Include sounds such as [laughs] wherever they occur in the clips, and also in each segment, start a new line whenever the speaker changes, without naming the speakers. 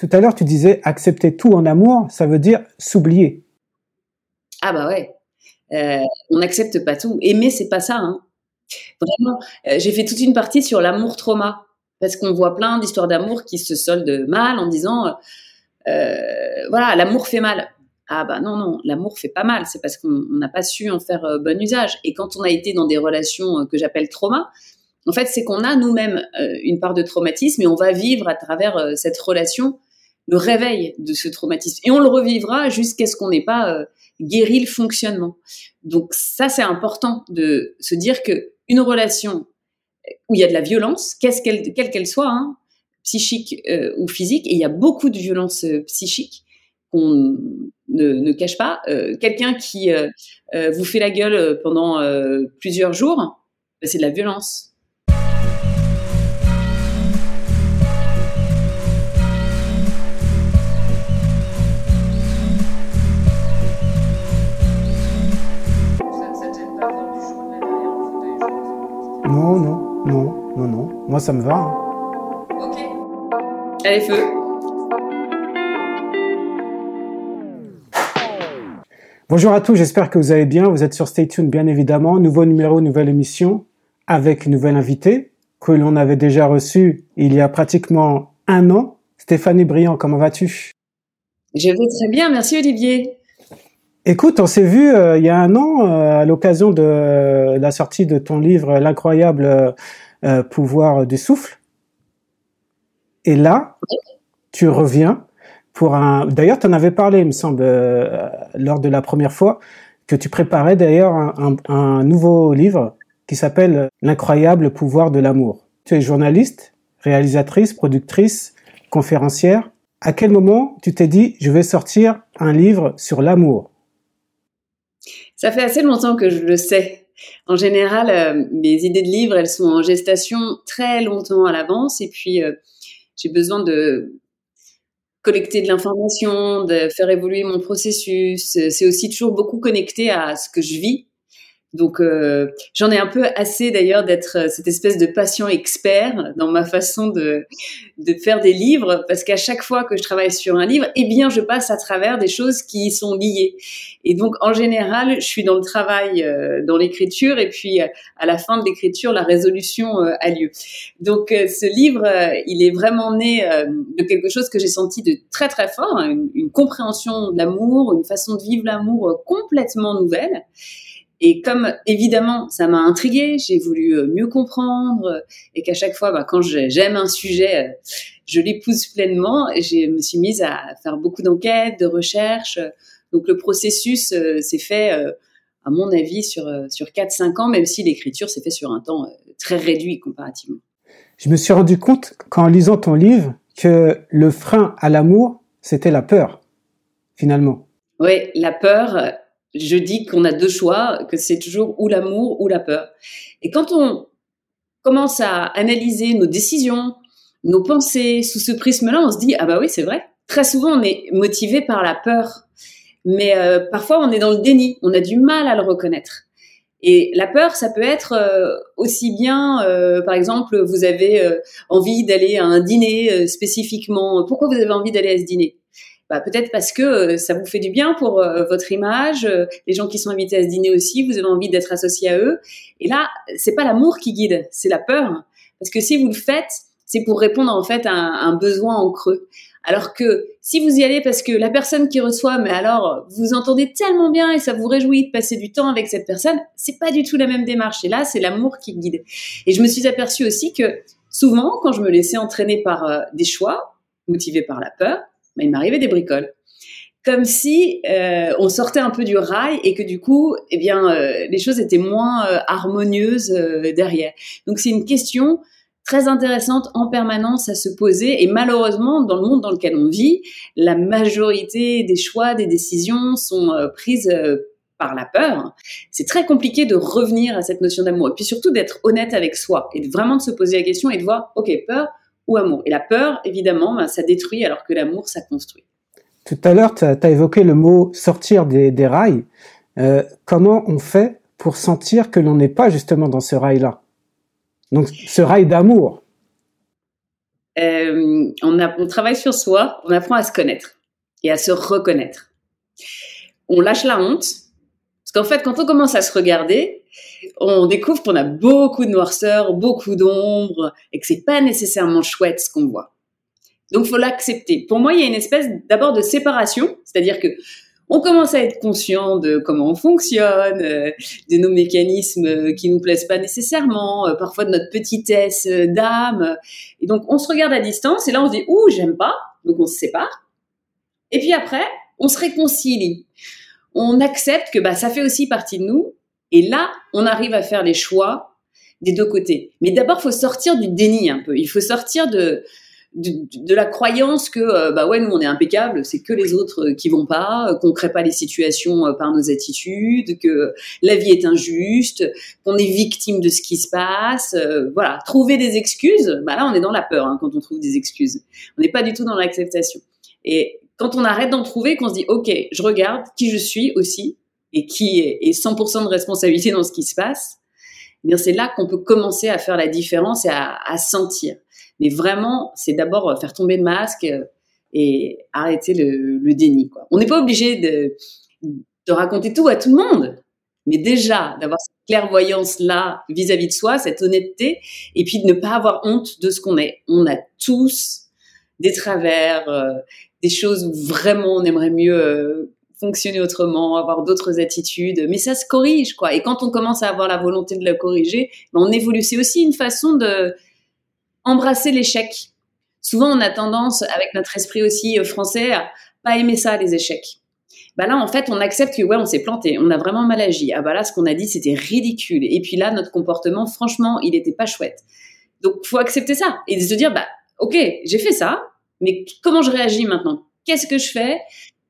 Tout à l'heure, tu disais accepter tout en amour, ça veut dire s'oublier.
Ah bah ouais. Euh, on n'accepte pas tout. Aimer, c'est pas ça. Hein. Euh, j'ai fait toute une partie sur l'amour trauma parce qu'on voit plein d'histoires d'amour qui se soldent mal en disant euh, voilà l'amour fait mal. Ah bah non non, l'amour fait pas mal. C'est parce qu'on n'a pas su en faire bon usage. Et quand on a été dans des relations que j'appelle trauma, en fait, c'est qu'on a nous-mêmes une part de traumatisme et on va vivre à travers cette relation le réveil de ce traumatisme. Et on le revivra jusqu'à ce qu'on n'ait pas guéri le fonctionnement. Donc ça, c'est important de se dire que une relation où il y a de la violence, qu'elle quelle qu'elle soit, hein, psychique euh, ou physique, et il y a beaucoup de violence euh, psychique qu'on ne, cache pas. Euh, quelqu'un qui vous fait la gueule pendant plusieurs jours, ben, c'est de la violence.
Non, non, non, non, non. Moi, ça me va. Hein.
Ok. Allez, feu.
Bonjour à tous, j'espère que vous allez bien. Vous êtes sur Stay Tuned, bien évidemment. Nouveau numéro, nouvelle émission avec une nouvelle invitée que l'on avait déjà reçue il y a pratiquement un an. Stéphanie Briand, comment vas-tu?
Je vais très bien, merci Olivier.
Écoute, on s'est vu euh, il y a un an euh, à l'occasion de la sortie de ton livre L'incroyable euh, pouvoir du souffle. Et là, tu reviens pour un. D'ailleurs, tu en avais parlé, il me semble, lors de la première fois, que tu préparais d'ailleurs un, un, nouveau livre qui s'appelle L'incroyable pouvoir de l'amour. Tu es journaliste, réalisatrice, productrice, conférencière. À quel moment tu t'es dit, je vais sortir un livre sur l'amour?
Ça fait assez longtemps que je le sais. En général, euh, mes idées de livres, elles sont en gestation très longtemps à l'avance et puis euh, j'ai besoin de collecter de l'information, de faire évoluer mon processus. C'est aussi toujours beaucoup connecté à ce que je vis donc euh, j'en ai un peu assez d'ailleurs d'être euh, cette espèce de patient expert dans ma façon de, de faire des livres parce qu'à chaque fois que je travaille sur un livre, eh bien je passe à travers des choses qui y sont liées. Et donc en général, je suis dans le travail, euh, dans l'écriture et puis à la fin de l'écriture, la résolution a lieu. Donc ce livre, il est vraiment né de quelque chose que j'ai senti de très très fort, hein, une, une compréhension de l'amour, une façon de vivre l'amour complètement nouvelle. Et comme évidemment ça m'a intrigué, j'ai voulu euh, mieux comprendre euh, et qu'à chaque fois, bah, quand j'aime un sujet, euh, je l'épouse pleinement. Et je me suis mise à faire beaucoup d'enquêtes, de recherches. Donc le processus s'est fait, à mon avis, sur sur 4-5 ans, même si l'écriture s'est fait sur un temps très réduit comparativement.
Je me suis rendu compte qu'en lisant ton livre que le frein à l'amour, c'était la peur, finalement.
Oui, la peur je dis qu'on a deux choix, que c'est toujours ou l'amour ou la peur. Et quand on commence à analyser nos décisions, nos pensées sous ce prisme-là, on se dit ah bah oui c'est vrai. Très souvent on est motivé par la peur, mais euh, parfois on est dans le déni, on a du mal à le reconnaître. Et la peur, ça peut être euh, aussi bien, euh, par exemple, vous avez envie d'aller à un dîner spécifiquement. Pourquoi vous avez envie d'aller à ce dîner? Bah, peut-être parce que euh, ça vous fait du bien pour euh, votre image, euh, les gens qui sont invités à ce dîner aussi, vous avez envie d'être associé à eux. Et là, c'est pas l'amour qui guide, c'est la peur. Parce que si vous le faites, c'est pour répondre en fait à un, besoin en creux. Alors que si vous y allez parce que la personne qui reçoit, mais alors vous entendez tellement bien et ça vous réjouit de passer du temps avec cette personne, c'est pas du tout la même démarche. Et là, c'est l'amour qui guide. Et je me suis aperçue aussi que souvent, quand je me laissais entraîner par des choix motivés par la peur, mais il m'arrivait des bricoles. Comme si euh, on sortait un peu du rail et que du coup, eh bien, euh, les choses étaient moins euh, harmonieuses derrière. Donc c'est une question très intéressante en permanence à se poser et malheureusement dans le monde dans lequel on vit, la majorité des choix, des décisions sont prises par la peur. C'est très compliqué de revenir à cette notion d'amour et puis surtout d'être honnête avec soi et de vraiment de se poser la question et de voir, ok, peur, ou amour. Et la peur, évidemment, ben, ça détruit alors que l'amour, ça construit.
Tout à l'heure, tu as, évoqué le mot sortir des, rails. Euh, comment on fait pour sentir que l'on n'est pas justement dans ce rail-là? Donc ce rail d'amour.
on, on travaille sur soi, on apprend à se connaître et à se reconnaître. On lâche la honte, parce qu'en fait, quand on commence à se regarder, on découvre qu'on a beaucoup de noirceur, beaucoup d'ombre, et que c'est pas nécessairement chouette ce qu'on voit. Donc, faut l'accepter. Pour moi, il y a une espèce d'abord de séparation, c'est-à-dire que on commence à être conscient de comment on fonctionne, euh, de nos mécanismes qui nous plaisent pas nécessairement, euh, parfois de notre petitesse euh, d'âme. Et donc, on se regarde à distance et là, on se dit, ouh, j'aime pas. Donc, on se sépare. Et puis après, on se réconcilie. On accepte que bah, ça fait aussi partie de nous. Et là, on arrive à faire les choix des deux côtés. Mais d'abord, faut sortir du déni un peu. Il faut sortir de, de, la croyance que euh, bah ouais nous on est impeccable, c'est que les autres euh, qui vont pas, euh, qu'on crée pas les situations par nos attitudes, que la vie est injuste, qu'on est victime de ce qui se passe, voilà, trouver des excuses, bah là on est dans la peur hein, quand on trouve des excuses. On n'est pas du tout dans l'acceptation. Et quand on arrête d'en trouver, qu'on se dit ok, je regarde qui je suis aussi et qui est 100% de responsabilité dans ce qui se passe, eh bien c'est là qu'on peut commencer à faire la différence et à, à sentir. Mais vraiment, c'est d'abord faire tomber le masque euh, et arrêter le, déni. Quoi. On n'est pas obligé de, de raconter tout à tout le monde, mais déjà d'avoir cette clairvoyance-là vis-à-vis de soi, cette honnêteté, et puis de ne pas avoir honte de ce qu'on est. On a tous des travers, euh, des choses où vraiment on aimerait mieux euh, fonctionner autrement, avoir d'autres attitudes, mais ça se corrige, quoi. Et quand on commence à avoir la volonté de le corriger, ben, on évolue. C'est aussi une façon de embrasser l'échec. Souvent, on a tendance, avec notre esprit aussi euh, français, à pas aimer ça, les échecs. Bah là, en fait, on accepte que ouais, on s'est planté, on a vraiment mal agi. Ah bah là, ce qu'on a dit, c'était ridicule. Et puis là, notre comportement, franchement, il n'était pas chouette. Donc, faut accepter ça et se dire, bah, ok, j'ai fait ça, mais comment je réagis maintenant? Qu'est-ce que je fais?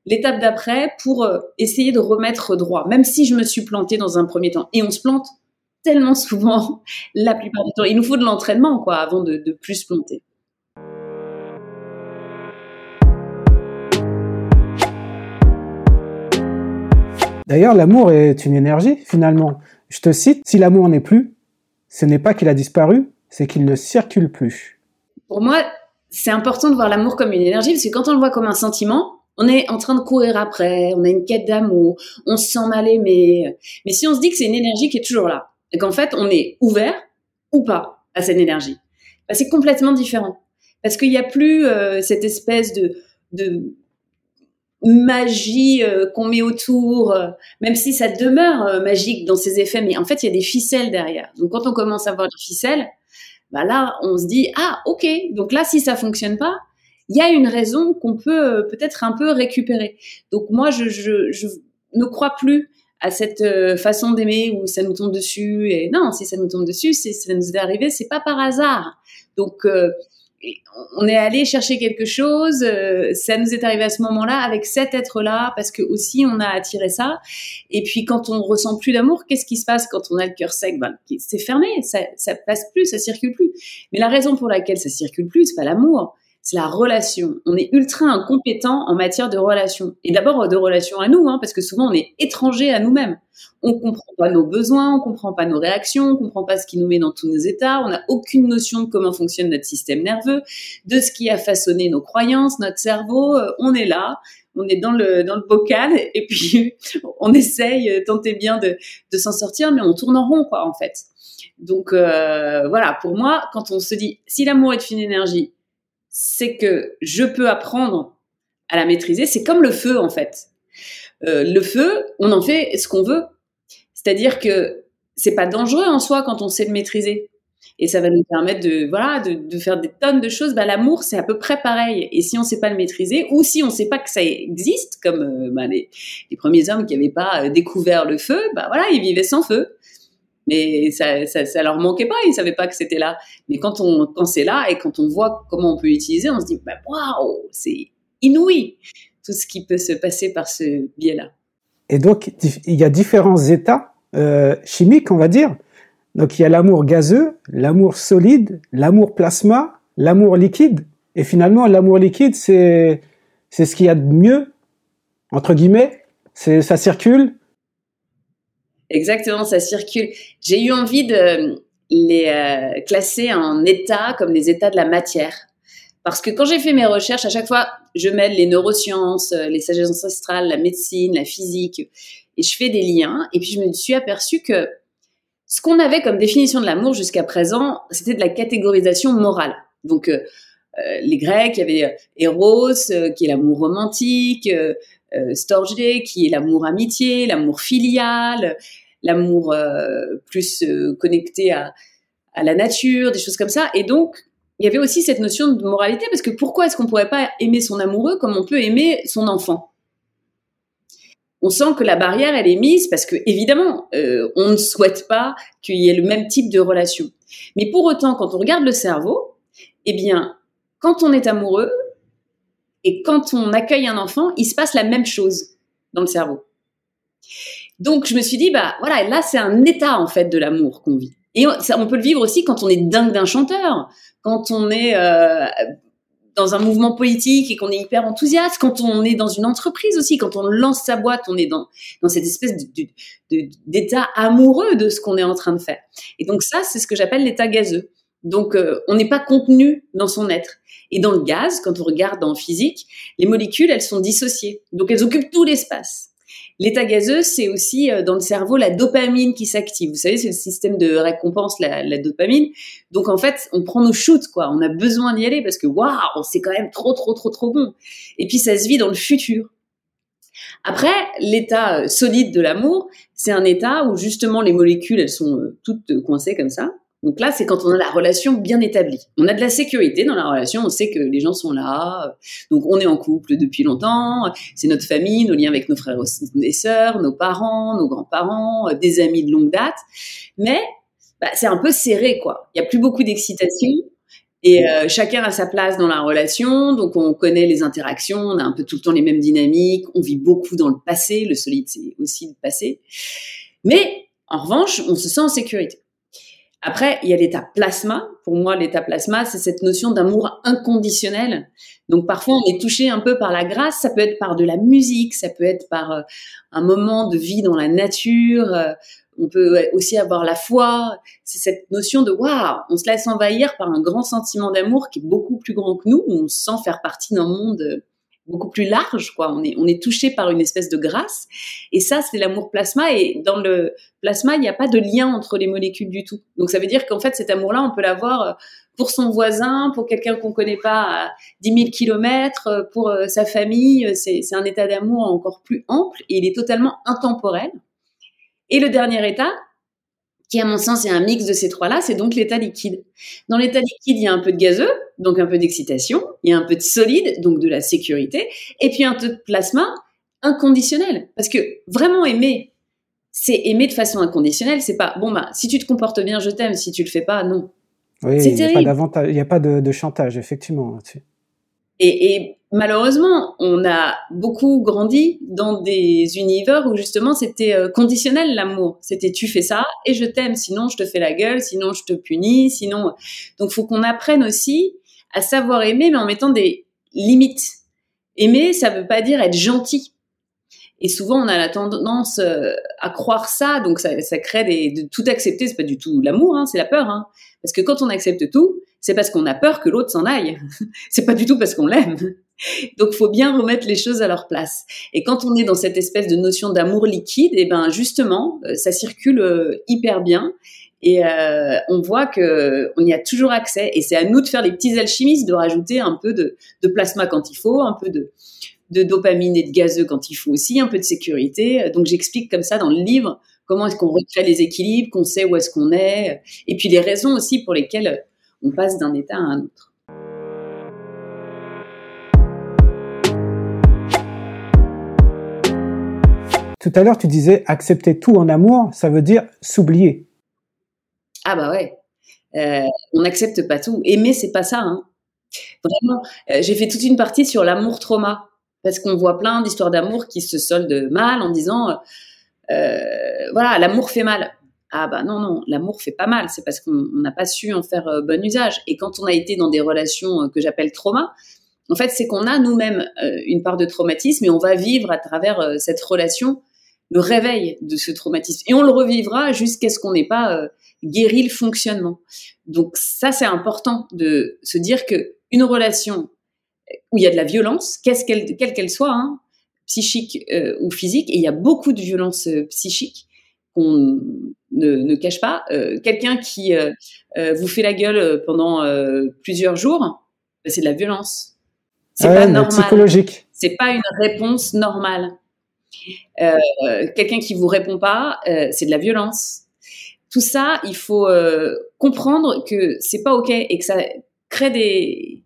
L'étape d'après pour euh, essayer de remettre droit, même si je me suis planté dans un premier temps. Et on se plante tellement souvent, [laughs] la plupart du temps. Il nous faut de l'entraînement, quoi, avant de, de plus planter.
D'ailleurs, l'amour est une énergie, finalement. Je te cite, si l'amour n'est plus, ce n'est pas qu'il a disparu, c'est qu'il ne circule plus.
Pour moi, c'est important de voir l'amour comme une énergie, parce que quand on le voit comme un sentiment, on est en train de courir après, on a une quête d'amour, on se sent mal aimé. Mais si on se dit que c'est une énergie qui est toujours là, et qu'en fait, on est ouvert ou pas à cette énergie. Bah, c'est complètement différent. Parce qu'il n'y a plus euh, cette espèce de, magie euh, qu'on met autour, euh, même si ça demeure magique dans ses effets, mais en fait, il y a des ficelles derrière. Donc, quand on commence à voir des ficelles, bah là, on se dit, ah, ok, donc là, si ça fonctionne pas, il y a une raison qu'on peut peut-être un peu récupérer. Donc, moi, je, ne crois plus à cette euh, façon d'aimer où ça nous tombe dessus. Et non, si ça nous tombe dessus, c'est ça nous est arrivé, c'est pas par hasard. Donc euh, on est allé chercher quelque chose, euh, ça nous est arrivé à ce moment-là avec cet être-là parce que aussi on a attiré ça. Et puis quand on ressent plus d'amour, qu'est-ce qui se passe quand on a le cœur sec? Ben, C'est fermé, ça, ça passe plus, ça circule plus. Mais la raison pour laquelle ça circule plus, c'est pas l'amour, c'est la relation. On est ultra incompétent en matière de relation. Et d'abord de relation à nous, hein, parce que souvent on est étranger à nous-mêmes. On comprend pas nos besoins, on comprend pas nos réactions, on comprend pas ce qui nous met dans tous nos états, on n'a aucune notion de comment fonctionne notre système nerveux, de ce qui a façonné nos croyances, notre cerveau. Euh, on est là, on est dans le dans le bocal [laughs] et puis [laughs] on essaye euh, tenter bien de, de s'en sortir, mais on tourne en rond quoi en fait. Donc euh, voilà, pour moi, quand on se dit si l'amour est une énergie c'est que je peux apprendre à la maîtriser. C'est comme le feu, en fait. Euh, le feu, on en fait ce qu'on veut. C'est-à-dire que c'est pas dangereux en soi quand on sait le maîtriser. Et ça va nous permettre de, voilà, de, faire des tonnes de choses. Bah, l'amour, c'est à peu près pareil. Et si on sait pas le maîtriser, ou si on sait pas que ça existe, comme euh, bah, les, premiers hommes qui n'avaient pas euh, découvert le feu, bah voilà, ils vivaient sans feu mais ça, ça, leur manquait pas, ils savaient pas que c'était là. Mais quand on, quand c'est là et quand on voit comment on peut l'utiliser, on se dit, bah, waouh, c'est inouï tout ce qui peut se passer par ce biais-là.
Et donc, il y a différents états euh, chimiques, on va dire. Donc, il y a l'amour gazeux, l'amour solide, l'amour plasma, l'amour liquide. Et finalement, l'amour liquide, c'est c'est ce qu'il y a de mieux entre guillemets. C'est ça circule,
Exactement, ça circule. J'ai eu envie de les euh, classer en états comme les états de la matière. Parce que quand j'ai fait mes recherches, à chaque fois, je mêle les neurosciences, les sagesses ancestrales, la médecine, la physique, et je fais des liens. Et puis je me suis aperçue que ce qu'on avait comme définition de l'amour jusqu'à présent, c'était de la catégorisation morale. Donc euh, euh, les Grecs, il y avait euh, Eros, qui est l'amour romantique, Storge, qui est l'amour amitié, l'amour filial, l'amour plus connecté à, la nature, des choses comme ça. Et donc, il y avait aussi cette notion de moralité, parce que pourquoi est-ce qu'on pourrait pas aimer son amoureux comme on peut aimer son enfant? On sent que la barrière, elle est mise parce que, évidemment, euh, on ne souhaite pas qu'il y ait le même type de relation. Mais pour autant, quand on regarde le cerveau, eh bien, quand on est amoureux et quand on accueille un enfant, il se passe la même chose dans le cerveau. Donc, je me suis dit, bah voilà, là, c'est un état en fait de l'amour qu'on vit. Et on, peut le vivre aussi quand on est dingue d'un chanteur, quand on est euh, dans un mouvement politique et qu'on est hyper enthousiaste, quand on est dans une entreprise aussi, quand on lance sa boîte, on est dans, dans cette espèce d'état amoureux de ce qu'on est en train de faire. Et donc ça, c'est ce que j'appelle l'état gazeux. Donc euh, on n'est pas contenu dans son être. Et dans le gaz, quand on regarde en physique, les molécules, elles sont dissociées. Donc elles occupent tout l'espace. L'état gazeux, c'est aussi euh, dans le cerveau la dopamine qui s'active. Vous savez, c'est le système de récompense, la, dopamine. Donc en fait, on prend nos shoots, quoi. On a besoin d'y aller parce que waouh, c'est quand même trop, trop, trop, trop bon. Et puis ça se vit dans le futur. Après, l'état euh, solide de l'amour, c'est un état où justement les molécules, elles sont euh, toutes coincées comme ça. Donc là, c'est quand on a la relation bien établie. On a de la sécurité dans la relation, on sait que les gens sont là. Donc on est en couple depuis longtemps, c'est notre famille, nos liens avec nos frères et sœurs, nos parents, nos grands-parents, des amis de longue date. Mais bah, c'est un peu serré, quoi. Il y a plus beaucoup d'excitation. Et euh, chacun a sa place dans la relation, donc on connaît les interactions, on a un peu tout le temps les mêmes dynamiques, on vit beaucoup dans le passé, le solide c'est aussi le passé. Mais en revanche, on se sent en sécurité. Après, il y a l'état plasma. Pour moi, l'état plasma, c'est cette notion d'amour inconditionnel. Donc parfois, on est touché un peu par la grâce. Ça peut être par de la musique, ça peut être par euh, un moment de vie dans la nature. Euh, on peut aussi avoir la foi. C'est cette notion de waouh, on se laisse envahir par un grand sentiment d'amour qui est beaucoup plus grand que nous. On sent faire partie d'un monde beaucoup plus large, quoi. On est, on est touché par une espèce de grâce. Et ça, c'est l'amour plasma. Et dans le plasma, il n'y a pas de lien entre les molécules du tout. Donc, ça veut dire qu'en fait, cet amour-là, on peut l'avoir euh, pour son voisin, pour quelqu'un qu'on connaît pas à 10 000 kilomètres, pour euh, sa famille. C'est, c'est un état d'amour encore plus ample et il est totalement intemporel. Et le dernier état, qui à mon sens est un mix de ces trois-là, c'est donc l'état liquide. Dans l'état liquide, il y a un peu de gazeux, donc un peu d'excitation, il y a un peu de solide, donc de la sécurité, et puis un peu de plasma inconditionnel. Parce que vraiment aimer, c'est aimer de façon inconditionnelle, c'est pas, bon bah, si tu te comportes bien, je t'aime, si tu le fais pas, non.
Oui, il n'y a pas de, chantage, effectivement, là-dessus.
Et, malheureusement, on a beaucoup grandi dans des univers où justement c'était euh, conditionnel l'amour. C'était tu fais ça et je t'aime, sinon je te fais la gueule, sinon je te punis, sinon. Donc faut qu'on apprenne aussi à savoir aimer, mais en mettant des limites. Aimer, ça veut pas dire être gentil. Et souvent, on a la tendance euh, à croire ça, donc ça, crée des, de tout accepter. C'est pas du tout l'amour, hein, c'est la peur. Hein. Parce que quand on accepte tout, c'est parce qu'on a peur que l'autre s'en aille. [laughs] c'est pas du tout parce qu'on l'aime. Donc, faut bien remettre les choses à leur place. Et quand on est dans cette espèce de notion d'amour liquide, et eh ben justement, euh, ça circule euh, hyper bien. Et euh, on voit que on y a toujours accès. Et c'est à nous de faire les petits alchimistes, de rajouter un peu de, plasma quand il faut, un peu de dopamine et de gazeux quand il faut aussi, un peu de sécurité. Donc j'explique comme ça dans le livre comment est-ce qu'on recrée les équilibres, qu'on sait où est-ce qu'on est, et puis les raisons aussi pour lesquelles on passe d'un état à un autre.
Tout à l'heure, tu disais accepter tout en amour, ça veut dire s'oublier.
Ah bah ouais. Euh, on n'accepte pas tout. Aimer, c'est pas ça. Hein. Vraiment, euh, j'ai fait toute une partie sur l'amour trauma parce qu'on voit plein d'histoires d'amour qui se soldent mal en disant euh, voilà l'amour fait mal ah bah non non l'amour fait pas mal c'est parce qu'on n'a pas su en faire bon usage et quand on a été dans des relations que j'appelle trauma en fait c'est qu'on a nous-mêmes une part de traumatisme et on va vivre à travers cette relation le réveil de ce traumatisme et on le revivra jusqu'à ce qu'on n'ait pas guéri le fonctionnement donc ça c'est important de se dire que une relation où il y a de la violence, qu'est-ce qu'elle, quelle qu'elle soit, hein, psychique euh, ou physique, et il y a beaucoup de violence euh, psychique qu'on ne, ne, cache pas. Euh, quelqu'un qui vous fait la gueule pendant plusieurs jours, ben, c'est de la violence.
C'est pas normal. Psychologique.
C'est pas une réponse normale. Quelqu'un qui vous répond pas, c'est de la violence. Tout ça, il faut comprendre que c'est pas ok et que ça crée des,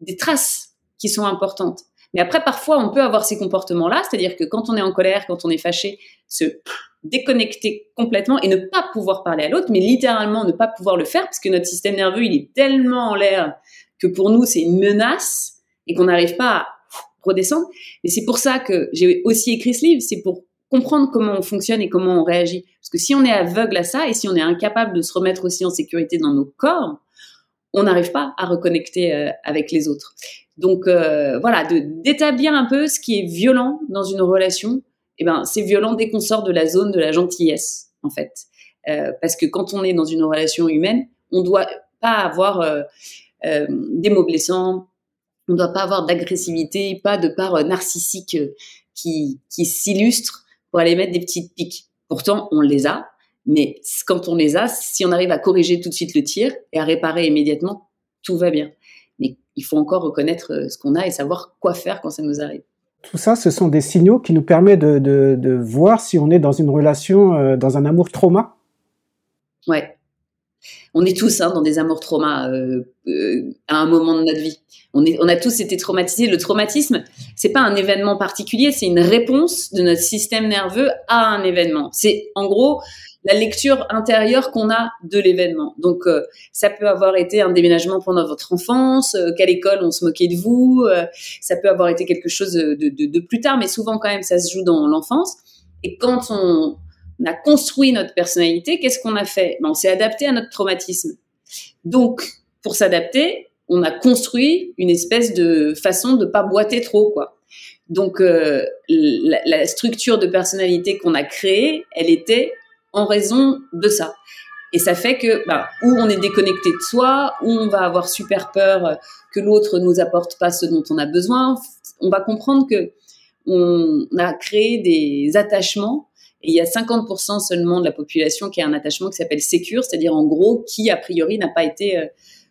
des traces qui sont importantes. Mais après, parfois, on peut avoir ces comportements-là, c'est-à-dire que quand on est en colère, quand on est fâché, se déconnecter complètement et ne pas pouvoir parler à l'autre, mais littéralement ne pas pouvoir le faire parce que notre système nerveux, il est tellement en l'air que pour nous, c'est une menace et qu'on n'arrive pas à redescendre. Mais c'est pour ça que j'ai aussi écrit ce livre, c'est pour comprendre comment on fonctionne et comment on réagit. Parce que si on est aveugle à ça et si on est incapable de se remettre aussi en sécurité dans nos corps, on n'arrive pas à reconnecter euh, avec les autres. Donc euh, voilà, d'établir un peu ce qui est violent dans une relation. Eh ben, c'est violent dès qu'on sort de la zone de la gentillesse, en fait. Euh, parce que quand on est dans une relation humaine, on doit pas avoir euh, des mots blessants, on doit pas avoir d'agressivité, pas de part narcissique qui, qui s'illustre pour aller mettre des petites piques. Pourtant, on les a, mais quand on les a, si on arrive à corriger tout de suite le tir et à réparer immédiatement, tout va bien il faut encore reconnaître euh, ce qu'on a et savoir quoi faire quand ça nous arrive.
Tout ça, ce sont des signaux qui nous permettent de, de, de voir si on est dans une relation, euh, dans un amour trauma?
Ouais. On est tous hein, dans des amours traumas euh, euh, à un moment de notre vie. On, a tous été traumatisés. Le traumatisme, c'est pas un événement particulier, c'est une réponse de notre système nerveux à un événement. C'est en gros la lecture intérieure qu'on a de l'événement. Donc, euh, ça peut avoir été un déménagement pendant votre enfance, qu'à l'école on se moquait de vous, ça peut avoir été quelque chose de, de, de, plus tard, mais souvent quand même ça se joue dans l'enfance. Et quand on a construit notre personnalité, qu'est-ce qu'on a fait? Ben, On s'est adapté à notre traumatisme. Donc, pour s'adapter, on a construit une espèce de façon de pas boiter trop, quoi. Donc, la, la, structure de personnalité qu'on a créée, elle était en raison de ça. Et ça fait que, bah, où on est déconnecté de soi, où on va avoir super peur que l'autre nous apporte pas ce dont on a besoin. On va comprendre que on a créé des attachements et il y a 50% seulement de la population qui a un attachement qui s'appelle sécure, c'est-à-dire en gros qui a priori n'a pas été euh,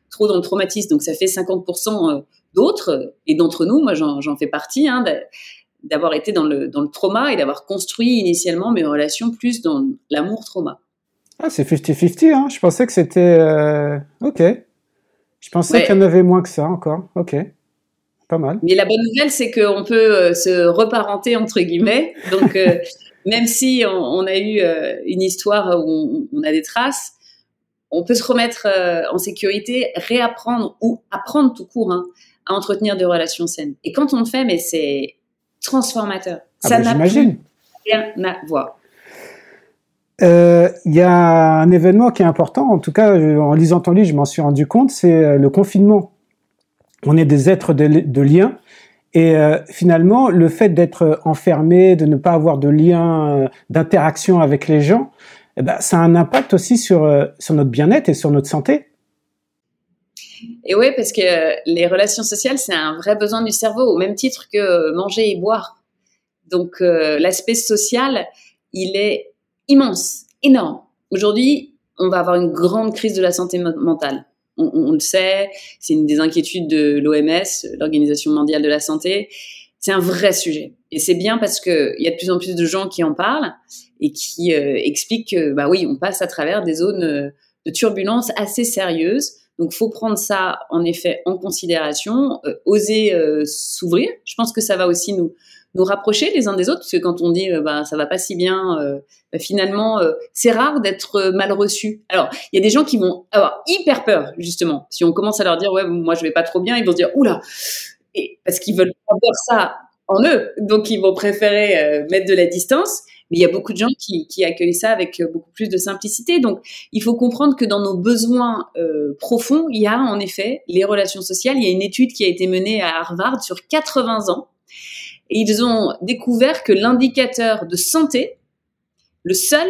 trop dans le traumatisme. Donc ça fait 50% euh, d'autres et d'entre nous, moi j'en fais partie, hein, d'avoir été dans le, dans le trauma et d'avoir construit initialement mes relations plus dans l'amour-trauma.
Ah, c'est 50-50, hein. Je pensais que c'était... Euh, ok. Je pensais qu'il y en avait moins que ça encore. Ok. Pas mal.
Mais la bonne nouvelle, c'est qu'on peut euh, se reparenter, entre guillemets. Donc, euh, [laughs] même si on, a eu une histoire où on, a des traces, on peut se remettre en sécurité, réapprendre ou apprendre tout court hein, à entretenir des relations saines. Et quand on le fait, mais c'est transformateur.
Ah ça bah, n'a
rien à voir.
Euh, il y a un événement qui est important, en tout cas en lisant ton livre, je m'en suis rendu compte, c'est euh, le confinement. On est des êtres de, de lien et euh, finalement le fait d'être enfermé, de ne pas avoir de lien, d'interaction avec les gens, eh ben, ça a un impact aussi sur, sur notre bien-être et sur notre santé.
Et oui, parce que les relations sociales, c'est un vrai besoin du cerveau, au même titre que manger et boire. Donc, euh, l'aspect social, il est immense, énorme. Aujourd'hui, on va avoir une grande crise de la santé mentale. On, on le sait, c'est une des inquiétudes de l'OMS, l'Organisation mondiale de la santé. C'est un vrai sujet. Et c'est bien parce qu'il y a de plus en plus de gens qui en parlent et qui euh, expliquent que, bah oui, on passe à travers des zones euh, de turbulence assez sérieuses donc, faut prendre ça en effet en considération, euh, oser s'ouvrir. Je pense que ça va aussi nous nous rapprocher les uns des autres, parce que quand on dit euh, bah ça va pas si bien, bah, finalement c'est rare d'être mal reçu. Alors il y a des gens qui vont avoir hyper peur justement. Si on commence à leur dire ouais moi je vais pas trop bien, ils vont se dire oula, parce qu'ils veulent pas voir ça en eux, donc ils vont préférer mettre de la distance. Mais il y a beaucoup de gens qui, accueillent ça avec euh, beaucoup plus de simplicité. Donc, il faut comprendre que dans nos besoins euh, profonds, il y a en effet les relations sociales. Il y a une étude qui a été menée à Harvard sur 80 ans. Et ils ont découvert que l'indicateur de santé, le seul,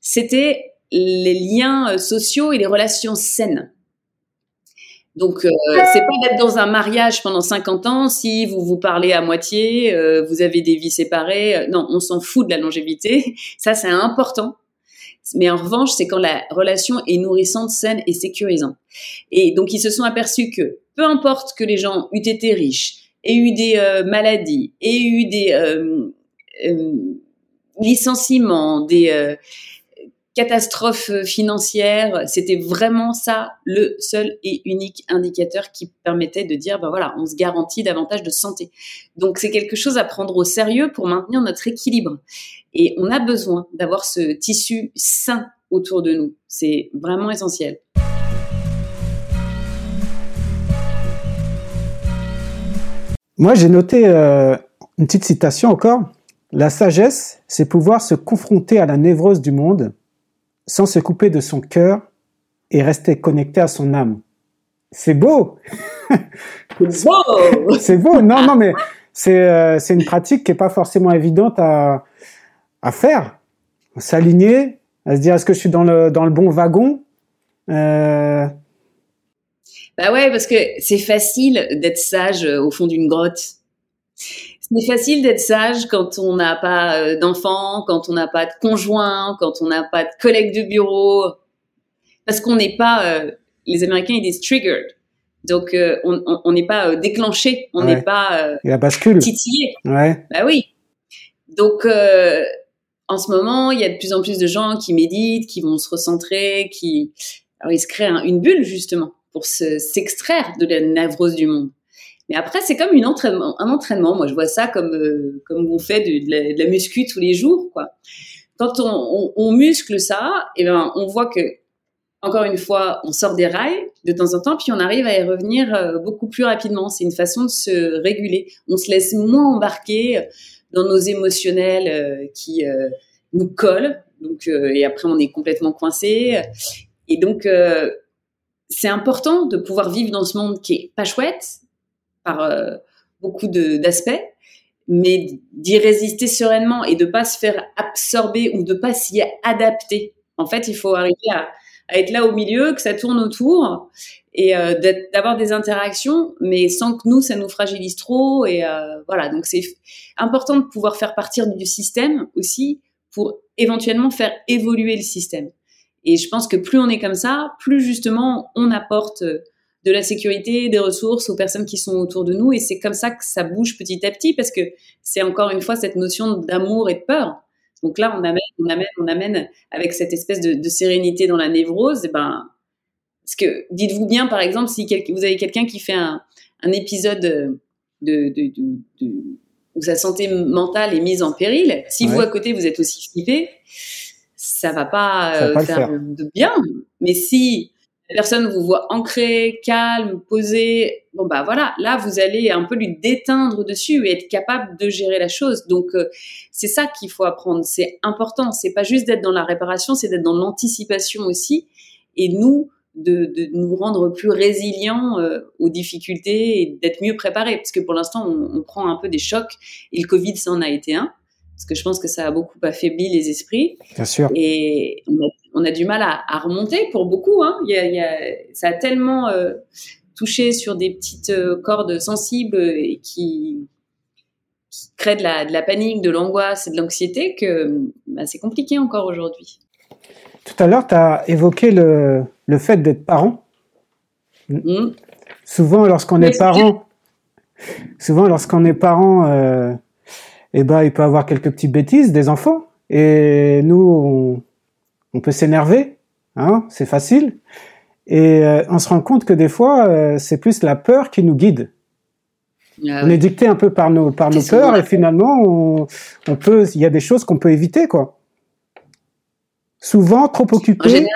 c'était les liens euh, sociaux et les relations saines. Donc, euh, c'est pas d'être dans un mariage pendant 50 ans si vous vous parlez à moitié, euh, vous avez des vies séparées. Non, on s'en fout de la longévité. [laughs] Ça, c'est important. Mais en revanche, c'est quand la relation est nourrissante, saine et sécurisante. Et donc, ils se sont aperçus que peu importe que les gens eussent été riches, aient eu des euh, maladies, aient eu des euh, euh, licenciements, des catastrophes financières, c'était vraiment ça le seul et unique indicateur qui permettait de dire, ben voilà, on se garantit davantage de santé. Donc c'est quelque chose à prendre au sérieux pour maintenir notre équilibre. Et on a besoin d'avoir ce tissu sain autour de nous. C'est vraiment essentiel.
Moi, j'ai noté euh, une petite citation encore. La sagesse, c'est pouvoir se confronter à la névrose du monde sans se couper de son cœur et rester connecté à son âme. C'est beau. [laughs] [laughs]
C'est beau.
Non, non, mais c'est euh, c'est une pratique qui est pas forcément évidente à à faire. S'aligner, à se dire est-ce que je suis dans le dans le bon wagon? Euh...
Bah ouais, parce que c'est facile d'être sage euh, au fond d'une grotte. C'est facile d'être sage quand on n'a pas euh, d'enfants, quand on n'a pas de conjoint, quand on n'a pas de collègues de bureau, parce qu'on n'est pas, euh, les Américains ils disent triggered, donc on n'est pas déclenché, on n'est pas
la bascule.
titillé.
Ouais.
Bah oui. Donc en ce moment, il y a de plus en plus de gens qui méditent, qui vont se recentrer, qui, alors ils se créent une bulle justement pour s'extraire de la névrose du monde. Mais après, c'est comme un entraînement. Moi, je vois ça comme euh, comme on fait de, la, muscu tous les jours, quoi. Quand on, muscle ça, eh ben, on voit que encore une fois, on sort des rails de temps en temps, puis on arrive à y revenir euh, beaucoup plus rapidement. C'est une façon de se réguler. On se laisse moins embarquer dans nos émotionnels euh, qui nous collent. Donc, et après, on est complètement coincé. Et donc, c'est important de pouvoir vivre dans ce monde qui est pas chouette par euh, beaucoup d'aspects, mais d'y résister sereinement et de pas se faire absorber ou de pas s'y adapter. En fait, il faut arriver à, être là au milieu, que ça tourne autour et euh, d'avoir des interactions, mais sans que nous, ça nous fragilise trop. Et euh, voilà, donc c'est important de pouvoir faire partir du système aussi pour éventuellement faire évoluer le système. Et je pense que plus on est comme ça, plus justement on apporte euh, de la sécurité, des ressources aux personnes qui sont autour de nous. Et c'est comme ça que ça bouge petit à petit parce que c'est encore une fois cette notion d'amour et de peur. Donc là, on amène, on amène, on amène avec cette espèce de, sérénité dans la névrose. Et ben, parce que dites-vous bien, par exemple, si vous avez quelqu'un qui fait un, épisode de, où sa santé mentale est mise en péril, si vous à côté vous êtes aussi flippé, ça va pas, euh, faire, de bien. Mais si la personne vous voit ancré, calme, posé, bon bah voilà, là vous allez un peu lui déteindre dessus et être capable de gérer la chose. Donc euh, c'est ça qu'il faut apprendre, c'est important. C'est pas juste d'être dans la réparation, c'est d'être dans l'anticipation aussi. Et nous, de, de, nous rendre plus résilients euh, aux difficultés et d'être mieux préparés. Parce que pour l'instant, on, on, prend un peu des chocs et le Covid, ça en a été un parce que je pense que ça a beaucoup affaibli les esprits.
Bien sûr.
Et on a, du mal à, remonter pour beaucoup. Hein. Il y a, ça a tellement euh, touché sur des petites euh, cordes sensibles et qui, qui créent de la, de la, panique, de l'angoisse et de l'anxiété que bah, c'est compliqué encore aujourd'hui.
Tout à l'heure, tu as évoqué le, le fait d'être parent. Mmh. Souvent, lorsqu'on est parent, souvent lorsqu'on est parent, euh, eh ben, il peut avoir quelques petites bêtises des enfants. Et nous, on, peut s'énerver, hein, c'est facile. Et euh, on se rend compte que des fois, euh, c'est plus la peur qui nous guide. Ah on est dicté un peu par nos par nos peurs et finalement, on, on peut, il y a des choses qu'on peut éviter, quoi. Souvent trop occupés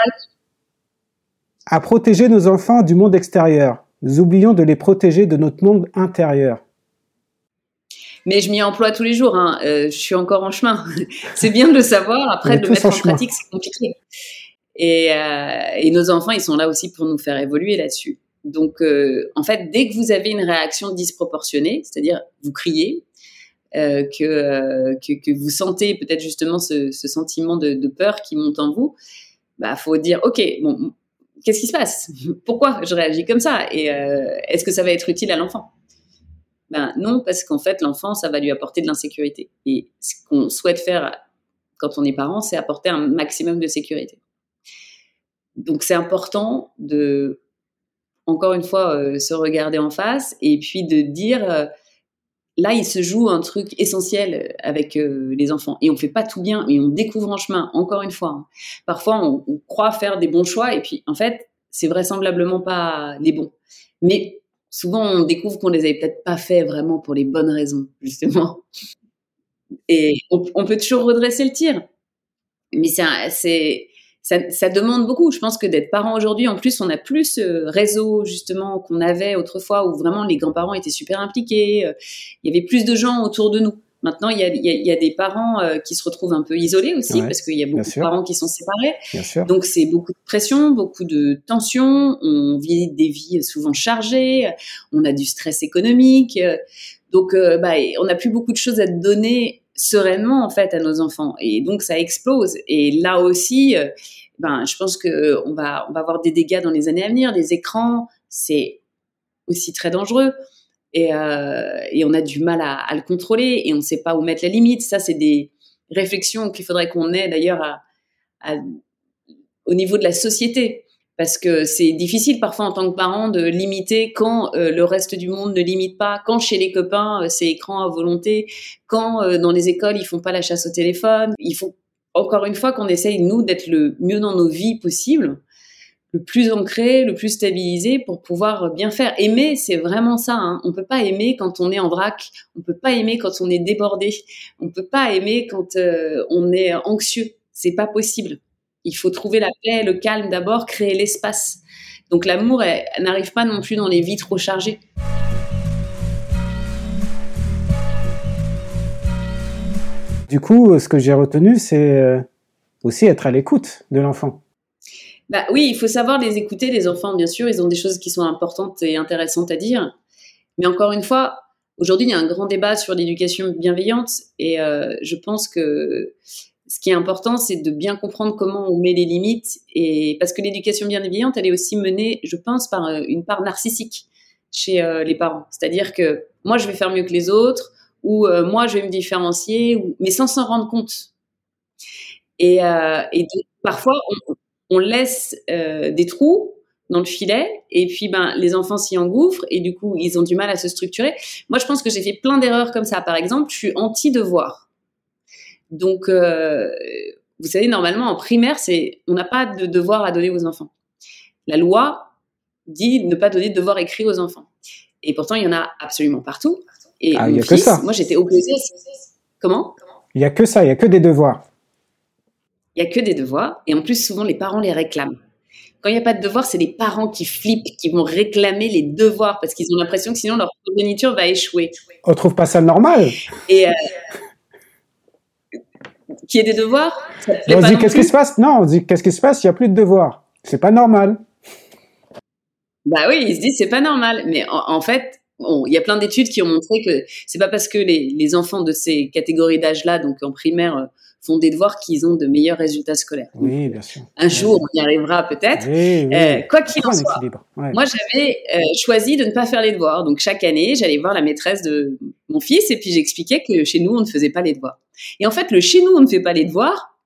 à protéger nos enfants du monde extérieur. Nous oublions de les protéger de notre monde intérieur
mais je m'y emploie tous les jours. Hein. Euh, je suis encore en chemin. [laughs] c'est bien de le savoir. Après, de le mettre en, pratique, c'est compliqué. Et, euh, et, nos enfants, ils sont là aussi pour nous faire évoluer là-dessus. Donc, euh, en fait, dès que vous avez une réaction disproportionnée, c'est-à-dire vous criez, que, que, que, vous sentez peut-être justement ce, ce sentiment de, de, peur qui monte en vous, bah faut dire ok, bon, qu'est-ce qui se passe? Pourquoi je réagis comme ça? Et est-ce que ça va être utile à l'enfant? Ben non, parce qu'en fait, l'enfant, ça va lui apporter de l'insécurité. Et ce qu'on souhaite faire quand on est parent, c'est apporter un maximum de sécurité. Donc c'est important de, encore une fois, euh, se regarder en face et puis de dire, euh, là, il se joue un truc essentiel avec euh, les enfants. Et on fait pas tout bien, mais on découvre en chemin, encore une fois. Hein. Parfois, on, on, croit faire des bons choix et puis, en fait, c'est vraisemblablement pas les bons. Mais souvent on découvre qu'on les avait peut-être pas fait vraiment pour les bonnes raisons, [laughs] justement. Et on, peut toujours redresser le tir. Mais c'est, ça, ça, demande beaucoup. Je pense que d'être parent aujourd'hui, en plus, on a plus ce réseau justement qu'on avait autrefois où vraiment les grands-parents étaient super impliqués. Euh, il y avait plus de gens autour de nous. Maintenant, il y a, il y a, des parents euh, qui se retrouvent un peu isolés aussi parce qu'il y a beaucoup de parents qui sont séparés. Donc, c'est beaucoup de pression, beaucoup de tension. On vit des vies souvent chargées. On a du stress économique. Donc, euh, bah, on n'a plus beaucoup de choses à donner sereinement en fait à nos enfants. Et donc, ça explose. Et là aussi, euh, ben, je pense que on va, on va avoir des dégâts dans les années à venir. Les écrans, c'est aussi très dangereux et, euh, et on a du mal à, le contrôler et on ne sait pas où mettre la limite. Ça, c'est des réflexions qu'il faudrait qu'on ait d'ailleurs au niveau de la société. Parce que c'est difficile parfois en tant que parent de limiter quand euh, le reste du monde ne limite pas, quand chez les copains euh, c'est écran à volonté, quand dans les écoles ils font pas la chasse au téléphone. Il faut encore une fois qu'on essaye nous d'être le mieux dans nos vies possible le plus ancré, le plus stabilisé pour pouvoir bien faire. Aimer, c'est vraiment ça. Hein. On peut pas aimer quand on est en vrac. On peut pas aimer quand on est débordé. On peut pas aimer quand euh, on est anxieux. C'est pas possible. Il faut trouver la paix, le calme d'abord, créer l'espace. Donc l'amour n'arrive pas non plus dans les vies trop chargées.
Du coup, ce que j'ai retenu, c'est euh, aussi être à l'écoute de l'enfant.
Bah oui, il faut savoir les écouter, les enfants, bien sûr. Ils ont des choses qui sont importantes et intéressantes à dire. Mais encore une fois, aujourd'hui, il y a un grand débat sur l'éducation bienveillante et euh, je pense que ce qui est important, c'est de bien comprendre comment on met les limites et parce que l'éducation bienveillante, elle est aussi menée, je pense, par euh, une part narcissique chez euh, les parents. C'est-à-dire que moi, je vais faire mieux que les autres ou moi, je vais me différencier, mais sans s'en rendre compte. Et, et parfois, on, on laisse euh, des trous dans le filet et puis ben les enfants s'y engouffrent et du coup ils ont du mal à se structurer. Moi je pense que j'ai fait plein d'erreurs comme ça. Par exemple, je suis anti devoir. Donc euh, vous savez normalement en primaire c'est on n'a pas de devoir à donner aux enfants. La loi dit ne pas donner de devoir écrit aux enfants. Et pourtant il y en a absolument partout. Et
ah, y a que ça.
moi j'étais opposée. Comment?
Il y a que ça, il y a que des devoirs.
Il y a que des devoirs. Et en plus, souvent, les parents les réclament. Quand il n'y a pas de devoirs, c'est les parents qui flippent, qui vont réclamer les devoirs parce qu'ils ont l'impression que sinon leur progéniture va échouer.
On trouve pas ça normal.
Et euh, qui ait des devoirs
On dit qu'est-ce qui se passe? Non, on dit qu'est-ce qui se passe? Il n'y a plus de devoirs. C'est pas normal.
Bah oui, ils se disent c'est pas normal. Mais en, fait, il y a plein d'études qui ont montré que c'est pas parce que les, les enfants de ces catégories d'âge-là, donc en primaire, euh, font des devoirs qu'ils ont de meilleurs résultats scolaires.
Oui, bien sûr.
Un jour, on y arrivera peut-être. Euh, quoi qu'il en soit, moi j'avais euh, choisi de ne pas faire les devoirs. Donc chaque année, j'allais voir la maîtresse de mon fils et puis j'expliquais que chez nous, on ne faisait pas les devoirs. Et en fait, le chez nous, on ne fait pas les devoirs,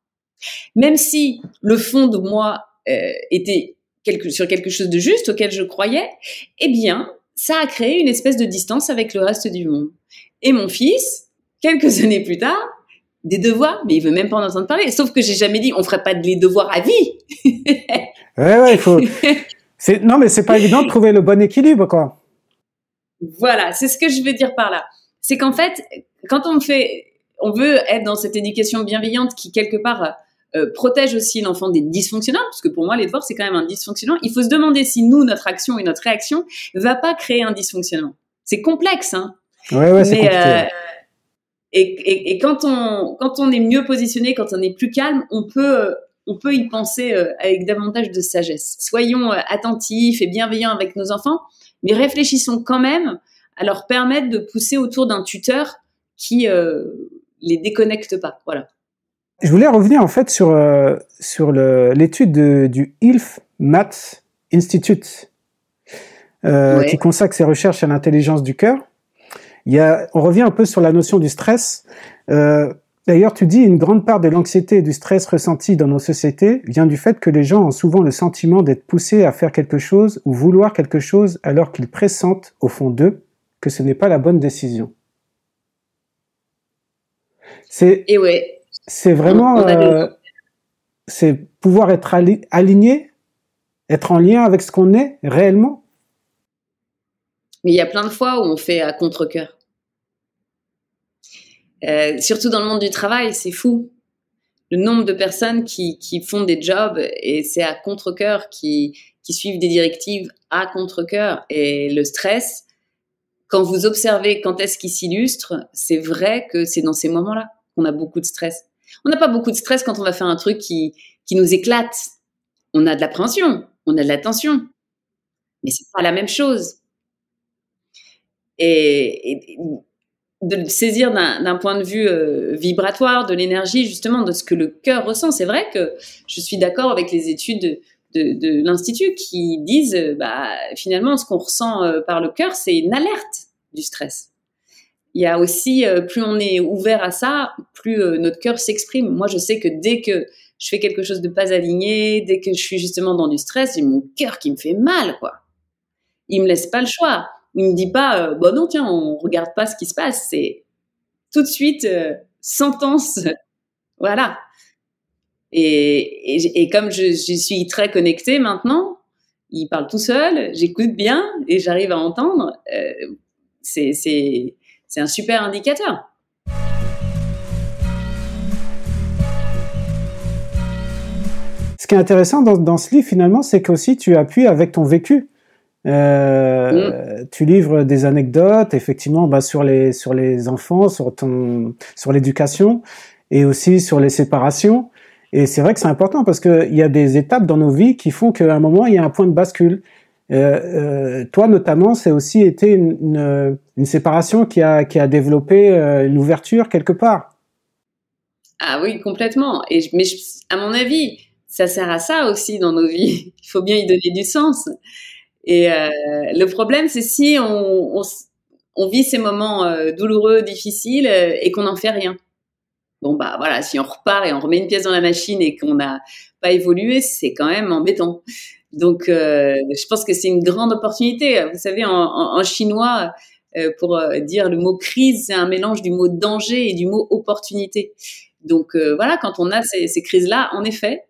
même si le fond de moi euh, était quelque, sur quelque chose de juste auquel je croyais, eh bien, ça a créé une espèce de distance avec le reste du monde. Et mon fils, quelques [laughs] années plus tard, des devoirs, mais il veut même pas en entendre parler. Sauf que j'ai jamais dit on ferait pas des devoirs à vie. [laughs]
ouais, ouais, il faut. [laughs] Non, mais c'est pas évident de trouver le bon équilibre, quoi.
Voilà, c'est ce que je veux dire par là. C'est qu'en fait, quand on fait, on veut être dans cette éducation bienveillante qui quelque part euh, protège aussi l'enfant des dysfonctionnements, parce que pour moi, les devoirs c'est quand même un dysfonctionnement. Il faut se demander si nous, notre action et notre réaction, va pas créer un dysfonctionnement. C'est complexe, hein.
Ouais, ouais, c'est compliqué. Euh,
et, quand on quand on est mieux positionné, quand on est plus calme, on peut on peut y penser euh, avec davantage de sagesse. Soyons euh, attentifs et bienveillants avec nos enfants, mais réfléchissons quand même à leur permettre de pousser autour d'un tuteur qui euh, les déconnecte pas. Voilà.
Je voulais revenir en fait sur sur l'étude du ILF Maths Institute, qui consacre ses recherches à l'intelligence du cœur. Il y a, on revient un peu sur la notion du stress. D'ailleurs, tu dis une grande part de l'anxiété et du stress ressenti dans nos sociétés vient du fait que les gens ont souvent le sentiment d'être poussés à faire quelque chose ou vouloir quelque chose alors qu'ils pressentent au fond d'eux que ce n'est pas la bonne décision.
C'est et ouais.
C'est vraiment euh, c'est pouvoir être aligné, être en lien avec ce qu'on est réellement.
Mais il y a plein de fois où on fait à contre-cœur. Euh, surtout dans le monde du travail, c'est fou. Le nombre de personnes qui, font des jobs et c'est à contre-cœur, qui, suivent des directives à contre-cœur. Et le stress, quand vous observez quand est-ce qu'il s'illustre, c'est vrai que c'est dans ces moments-là qu'on a beaucoup de stress. On n'a pas beaucoup de stress quand on va faire un truc qui, qui nous éclate. On a de l'appréhension, on a de l'attention, mais c'est pas la même chose. Et de le saisir d'un point de vue euh, vibratoire, de l'énergie, justement, de ce que le cœur ressent. C'est vrai que je suis d'accord avec les études de, l'Institut qui disent, euh, bah, finalement, ce qu'on ressent euh, par le cœur, c'est une alerte du stress. Il y a aussi, plus on est ouvert à ça, plus notre cœur s'exprime. Moi, je sais que dès que je fais quelque chose de pas aligné, dès que je suis justement dans du stress, j'ai mon cœur qui me fait mal, quoi. Il me laisse pas le choix il me dit pas, bon euh, bah non, tiens, on regarde pas ce qui se passe. C'est tout de suite euh, sentence, [laughs] voilà. Et, et, comme je, je, suis très connectée maintenant, il parle tout seul, j'écoute bien et j'arrive à entendre. Euh, c'est un super indicateur.
Ce qui est intéressant dans, dans ce livre, finalement, c'est qu'aussi tu appuies avec ton vécu. Euh, mm. Tu livres des anecdotes, effectivement, bah, sur les sur les enfants, sur ton sur l'éducation et aussi sur les séparations. Et c'est vrai que c'est important parce qu'il y a des étapes dans nos vies qui font qu'à un moment il y a un point de bascule. Euh, euh, toi notamment, c'est aussi été une, une, une, séparation qui a qui a développé une ouverture quelque part.
Ah oui, complètement. Et mais à mon avis, ça sert à ça aussi dans nos vies. [laughs] Il faut bien y donner du sens. Et euh, le problème, c'est si on, on, on, vit ces moments euh, douloureux, difficiles, euh, et qu'on n'en fait rien. Bon bah voilà, si on repart et on remet une pièce dans la machine et qu'on n'a pas évolué, c'est quand même embêtant. Donc, je pense que c'est une grande opportunité. Vous savez, en, en, en chinois, pour dire le mot crise, c'est un mélange du mot danger et du mot opportunité. Donc voilà, quand on a ces, ces crises-là, en effet,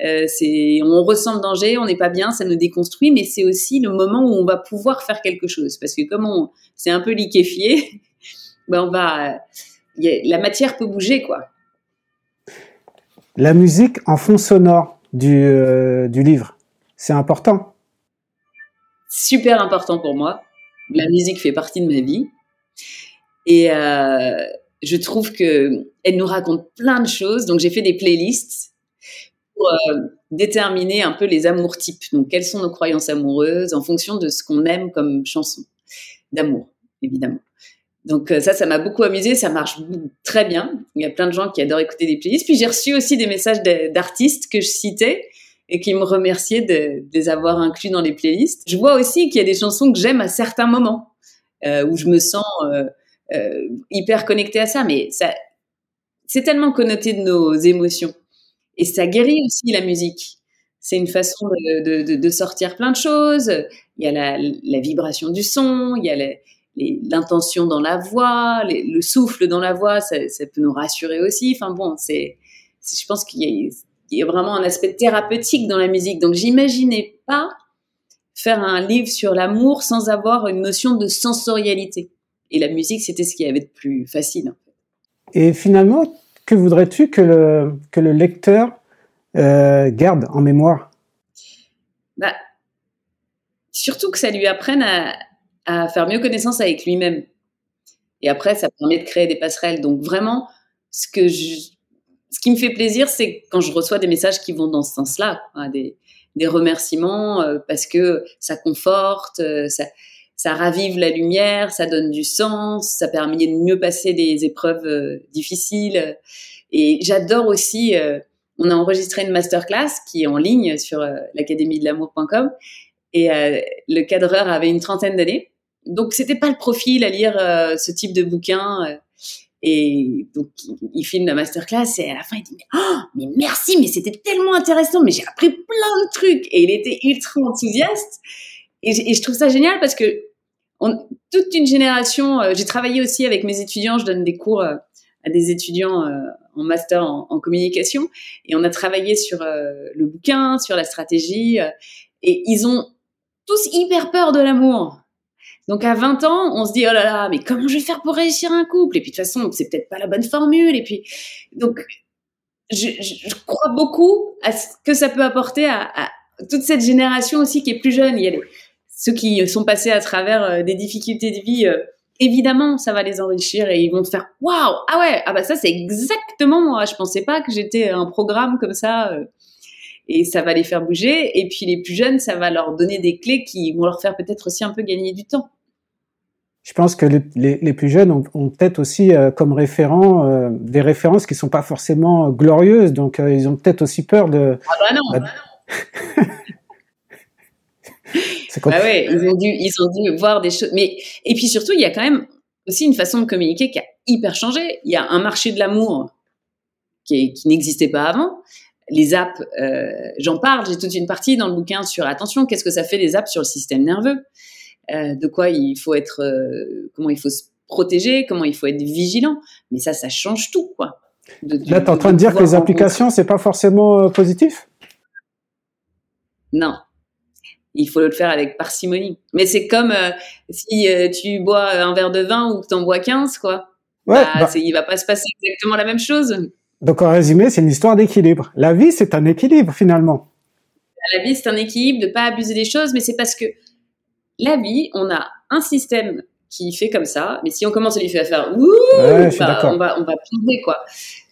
euh, c'est, on ressent le danger, on n'est pas bien, ça nous déconstruit, mais c'est aussi le moment où on va pouvoir faire quelque chose, parce que comme on, c'est un peu liquéfié, [laughs] ben on va, la matière peut bouger, quoi.
La musique en fond sonore du, euh, du livre, c'est important.
Super important pour moi. La musique fait partie de ma vie, et euh, je trouve que elle nous raconte plein de choses. Donc j'ai fait des playlists euh, déterminer un peu les amours types. Donc, quelles sont nos croyances amoureuses en fonction de ce qu'on aime comme chanson d'amour, évidemment. Donc euh, ça, ça m'a beaucoup amusé, ça marche très bien. Il y a plein de gens qui adorent écouter des playlists. Puis j'ai reçu aussi des messages d'artistes que je citais et qui me remerciaient de, les avoir inclus dans les playlists. Je vois aussi qu'il y a des chansons que j'aime à certains moments euh, où je me sens hyper connectée à ça, mais ça, c'est tellement connoté de nos émotions. Et ça guérit aussi la musique. C'est une façon de, sortir plein de choses. Il y a la, vibration du son, il y a l'intention dans la voix, le souffle dans la voix, ça, peut nous rassurer aussi. Enfin bon, c'est, je pense qu'il y, y, a vraiment un aspect thérapeutique dans la musique. Donc j'imaginais pas faire un livre sur l'amour sans avoir une notion de sensorialité. Et la musique, c'était ce qui avait de plus facile.
Et finalement, que voudrais-tu que le, que le lecteur euh, garde en mémoire?
Bah, Surtout que ça lui apprenne à, à faire mieux connaissance avec lui-même. Et après, ça permet de créer des passerelles. Donc vraiment, ce que ce qui me fait plaisir, c'est quand je reçois des messages qui vont dans ce sens-là, des, des remerciements euh, parce que ça conforte, euh, ça, ça ravive la lumière, ça donne du sens, ça permet de mieux passer des épreuves euh, difficiles. Et j'adore aussi, euh, on a enregistré une masterclass qui est en ligne sur euh, l'académie de l'amour.com et euh, le cadreur avait une trentaine d'années. Donc c'était pas le profil à lire ce type de bouquin. et donc il, filme la masterclass et à la fin il dit oh, mais merci mais c'était tellement intéressant mais j'ai appris plein de trucs et il était ultra enthousiaste et, je trouve ça génial parce que toute une génération. j'ai travaillé aussi avec mes étudiants. Je donne des cours à des étudiants en master en, communication et on a travaillé sur euh, le bouquin, sur la stratégie euh, et ils ont tous hyper peur de l'amour. Donc à 20 ans, on se dit oh là là, mais comment je vais faire pour réussir un couple? Et puis de toute façon, c'est peut-être pas la bonne formule. Et puis donc je, crois beaucoup à ce que ça peut apporter à, toute cette génération aussi qui est plus jeune. Il y a ceux qui sont passés à travers euh, des difficultés de vie évidemment, ça va les enrichir et ils vont faire waouh, ah ouais, ah bah ça c'est exactement moi. Je pensais pas que j'étais un programme comme ça. Euh, et ça va les faire bouger. Et puis les plus jeunes, ça va leur donner des clés qui vont leur faire peut-être aussi un peu gagner du temps.
Je pense que les, plus jeunes ont, peut-être aussi euh, comme référent euh, des références qui sont pas forcément glorieuses, donc ils ont peut-être aussi peur de.
Ah bah non. Bah, bah non. [laughs] Bah ouais, ils ont dû, ils ont dû voir des choses. Mais et puis surtout, il y a quand même aussi une façon de communiquer qui a hyper changé. Il y a un marché de l'amour qui, qui n'existait pas avant. Les apps, euh, j'en parle. J'ai toute une partie dans le bouquin sur attention. Qu'est-ce que ça fait les apps sur le système nerveux? Euh, De quoi il faut être, euh, comment il faut se protéger, comment il faut être vigilant. Mais ça, ça change tout, quoi.
Là, tu es en train de dire que les applications, c'est pas forcément positif?
Non, il faut le faire avec parcimonie. Mais c'est comme euh, si euh, tu bois un verre de vin ou que tu en bois 15, quoi. Ouais, bah, bah. Il va pas se passer exactement la même chose.
Donc en résumé, c'est une histoire d'équilibre. La vie, c'est un équilibre finalement.
La vie, c'est un équilibre de pas abuser des choses, mais c'est parce que la vie, on a un système qui fait comme ça, mais si on commence à lui faire faire ouh, bah, on va on va quoi.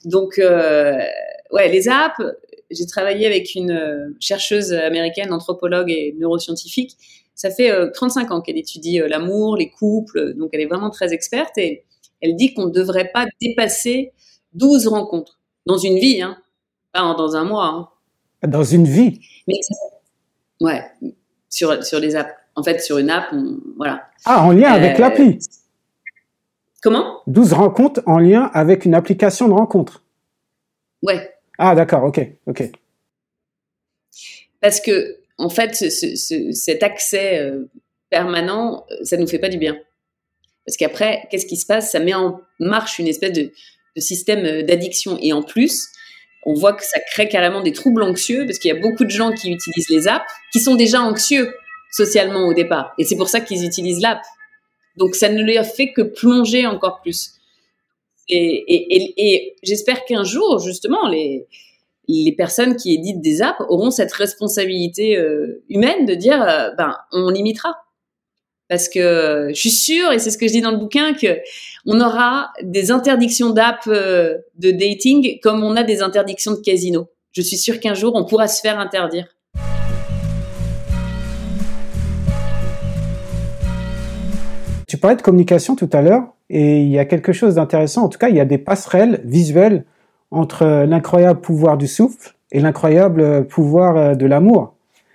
Donc euh, ouais, les apps, j'ai travaillé avec une euh, chercheuse américaine, anthropologue et neuroscientifique. Ça fait 35 euh, ans qu'elle étudie euh, l'amour, les couples, donc elle est vraiment très experte et elle dit qu'on ne devrait pas dépasser 12 rencontres dans une vie, hein, pas dans un mois.
Hein. Dans une vie?
Mais Ouais, sur, sur les apps. En fait, sur une app, voilà.
Ah, en lien avec l'appli?
Comment?
12 rencontres en lien avec une application de rencontre.
Ouais,
ah, d'accord, ok, ok.
Parce que, en fait, cet accès euh, permanent, euh, ça nous fait pas du bien. Parce qu'après, qu'est-ce qui se passe? Ça met en marche une espèce de, système euh, d'addiction. Et en plus, on voit que ça crée carrément des troubles anxieux, parce qu'il y a beaucoup de gens qui utilisent les apps, qui sont déjà anxieux socialement au départ. Et c'est pour ça qu'ils utilisent l'app. Donc ça ne leur fait que plonger encore plus. Et, j'espère qu'un jour, justement, les, les personnes qui éditent des apps auront cette responsabilité euh, humaine de dire, euh, ben, on limitera. Parce que je suis sûre, et c'est ce que je dis dans le bouquin, que on aura des interdictions d'app euh, de dating comme on a des interdictions de casino. Je suis sûre qu'un jour, on pourra se faire interdire.
Parlais de communication tout à l'heure. Et il y a quelque chose d'intéressant, en tout cas, il y a des passerelles visuelles entre l'incroyable pouvoir du souffle et l'incroyable pouvoir euh, de l'amour.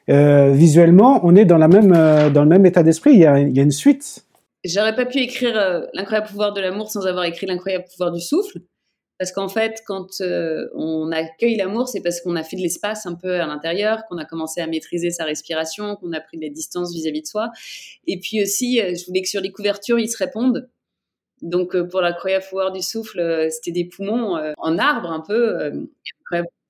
Euh, visuellement, on est dans, euh, le même état d'esprit, il, il y a une suite.
J'aurais pas pu écrire euh, l'incroyable pouvoir de l'amour sans avoir écrit l'incroyable pouvoir du souffle. Parce qu'en fait, quand on accueille l'amour, c'est parce qu'on a fait de l'espace un peu à l'intérieur, qu'on a commencé à maîtriser sa respiration, qu'on a pris des distances vis-à-vis -vis de soi. Et puis aussi, je voulais que sur les couvertures, ils se répondent. Donc, euh, pour l'incroyable pouvoir du souffle, euh, c'était des poumons euh, en arbre un peu.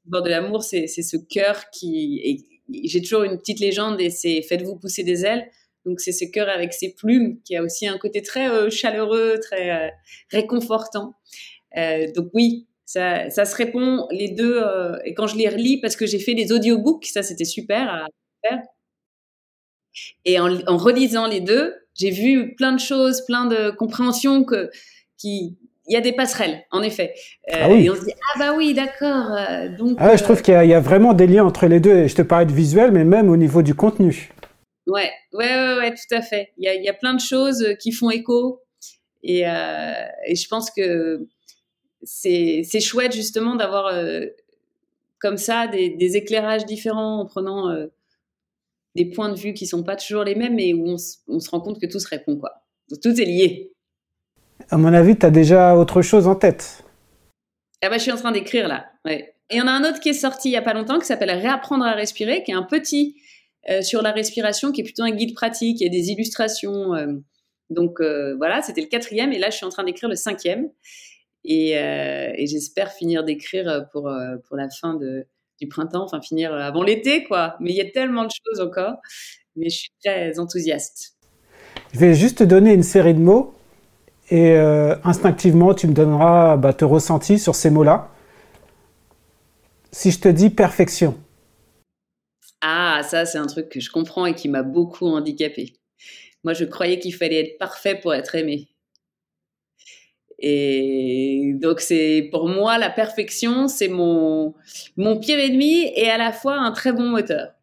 Pouvoir de l'amour, c'est ce cœur qui. J'ai toujours une petite légende et c'est faites-vous pousser des ailes. Donc, c'est ce cœur avec ses plumes qui a aussi un côté très chaleureux, très réconfortant. Donc, oui, ça, ça, se répond les deux. et quand je les relis, parce que j'ai fait des audiobooks, ça c'était super à faire. Et en, en relisant les deux, j'ai vu plein de choses, plein de compréhensions que qui il y a des passerelles, en effet. Euh, ah oui. Et on se dit ah bah oui, d'accord. Euh, donc.
Ah je trouve qu'il y, a vraiment des liens entre les deux. je te parlais de visuel, mais même au niveau du contenu.
Ouais, ouais, ouais, ouais tout à fait. Il y a, il y a plein de choses qui font écho, et, euh, et je pense que c'est chouette justement d'avoir comme ça des, éclairages différents en prenant euh, des points de vue qui sont pas toujours les mêmes, mais où on, se rend compte que tout se répond, quoi. Tout est lié.
À mon avis, tu as déjà autre chose en tête.
Ah bah, je suis en train d'écrire là. Ouais. Et en a un autre qui est sorti il y a pas longtemps qui s'appelle Réapprendre à respirer, qui est un petit euh, sur la respiration, qui est plutôt un guide pratique. Il y a des illustrations. Euh, donc euh, voilà, c'était le quatrième et là je suis en train d'écrire le cinquième. Et, et j'espère finir d'écrire pour, pour la fin de, du printemps, enfin finir avant l'été quoi. Mais il y a tellement de choses encore. Mais je suis très enthousiaste.
Je vais juste te donner une série de mots et instinctivement tu me donneras bah, te ressenti sur ces mots-là. Si je te dis perfection.
Ah, ça, c'est un truc que je comprends et qui m'a beaucoup handicapé. Moi, je croyais qu'il fallait être parfait pour être aimé. Et donc, c'est pour moi, la perfection, c'est mon, mon pire ennemi et à la fois un très bon moteur.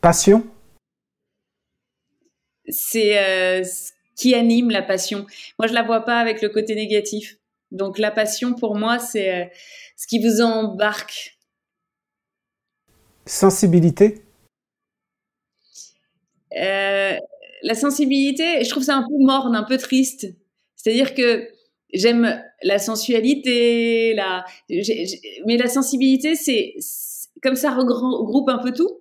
Passion?
C'est euh, ce qui anime la passion. Moi, je la vois pas avec le côté négatif. Donc, la passion, pour moi, c'est euh, ce qui vous embarque
Sensibilité?
Euh, La sensibilité, je trouve ça un peu morne, un peu triste. C'est-à-dire que j'aime la sensualité, la... mais la sensibilité, c'est comme ça regroupe un peu tout.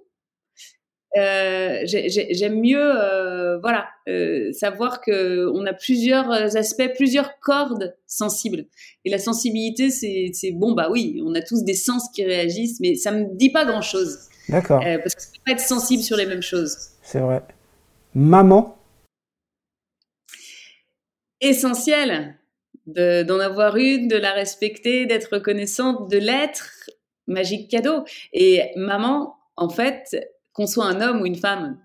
Euh, j'aime mieux, euh, voilà, euh, savoir que on a plusieurs aspects, plusieurs cordes sensibles. Et la sensibilité, c'est bon, bah oui, on a tous des sens qui réagissent, mais ça me dit pas grand chose.
D'accord.
parce que c'est pas être sensible sur les mêmes choses.
C'est vrai. Maman.
Essentiel d'en avoir une, de la respecter, d'être reconnaissante, de l'être. Magique cadeau. Et maman, en fait, qu'on soit un homme ou une femme.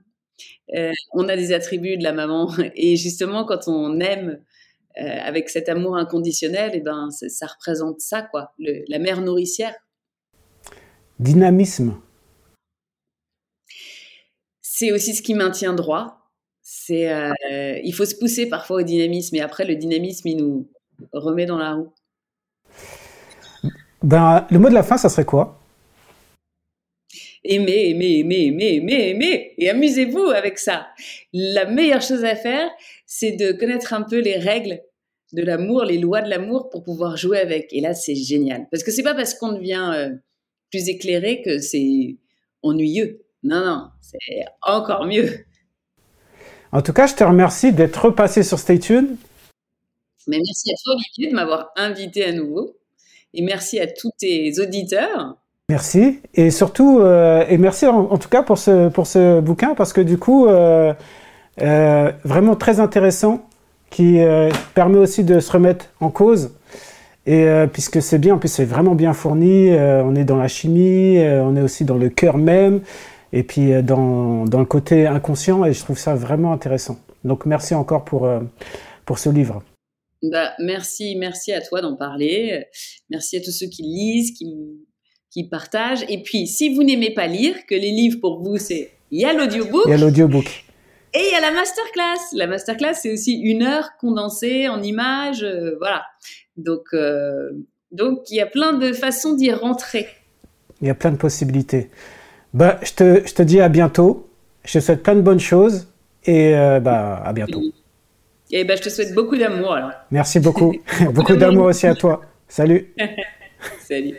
Euh, on a des attributs de la maman. [laughs] Et justement, quand on aime euh, avec cet amour inconditionnel, et eh ben, ça, représente ça, quoi, la mère nourricière.
Dynamisme.
C'est aussi ce qui maintient droit. C'est, euh, il faut se pousser parfois au dynamisme, et après le dynamisme, il nous remet dans la roue.
Ben, le mot de la fin, ça serait quoi?
Aimez, aimez, aimez, aimez, aimez, aimez, et amusez-vous avec ça. La meilleure chose à faire, c'est de connaître un peu les règles de l'amour, les lois de l'amour pour pouvoir jouer avec. Et là, c'est génial. Parce que c'est pas parce qu'on devient euh, plus éclairé que c'est ennuyeux. Non, non, c'est encore mieux.
En tout cas, je te remercie d'être repassé sur Stay Tuned.
Mais merci à toi, Olivier, de m'avoir invité à nouveau. Et merci à tous tes auditeurs
Merci et surtout euh, et merci en, tout cas pour ce pour ce bouquin parce que du coup euh, euh, vraiment très intéressant qui permet aussi de se remettre en cause et puisque c'est bien en plus c'est vraiment bien fourni on est dans la chimie on est aussi dans le cœur même et puis dans, dans le côté inconscient et je trouve ça vraiment intéressant donc merci encore pour pour ce livre.
Bah, merci, merci à toi d'en parler. Merci à tous ceux qui lisent, qui, qui partagent. Et puis, si vous n'aimez pas lire, que les livres pour vous, c'est il y a l'audiobook.
Il y a l'audiobook.
Et il y a la masterclass. La masterclass, c'est aussi une heure condensée en images, euh, voilà. Donc, euh, donc il y a plein de façons d'y rentrer.
Il y a plein de possibilités. Bah, je te, je te dis à bientôt. Je te souhaite plein de bonnes choses et euh, bah, à bientôt.
Et bah, je te souhaite beaucoup d'amour
Merci beaucoup. [laughs] [laughs] beaucoup d'amour aussi à toi. Salut. [laughs]
Salut.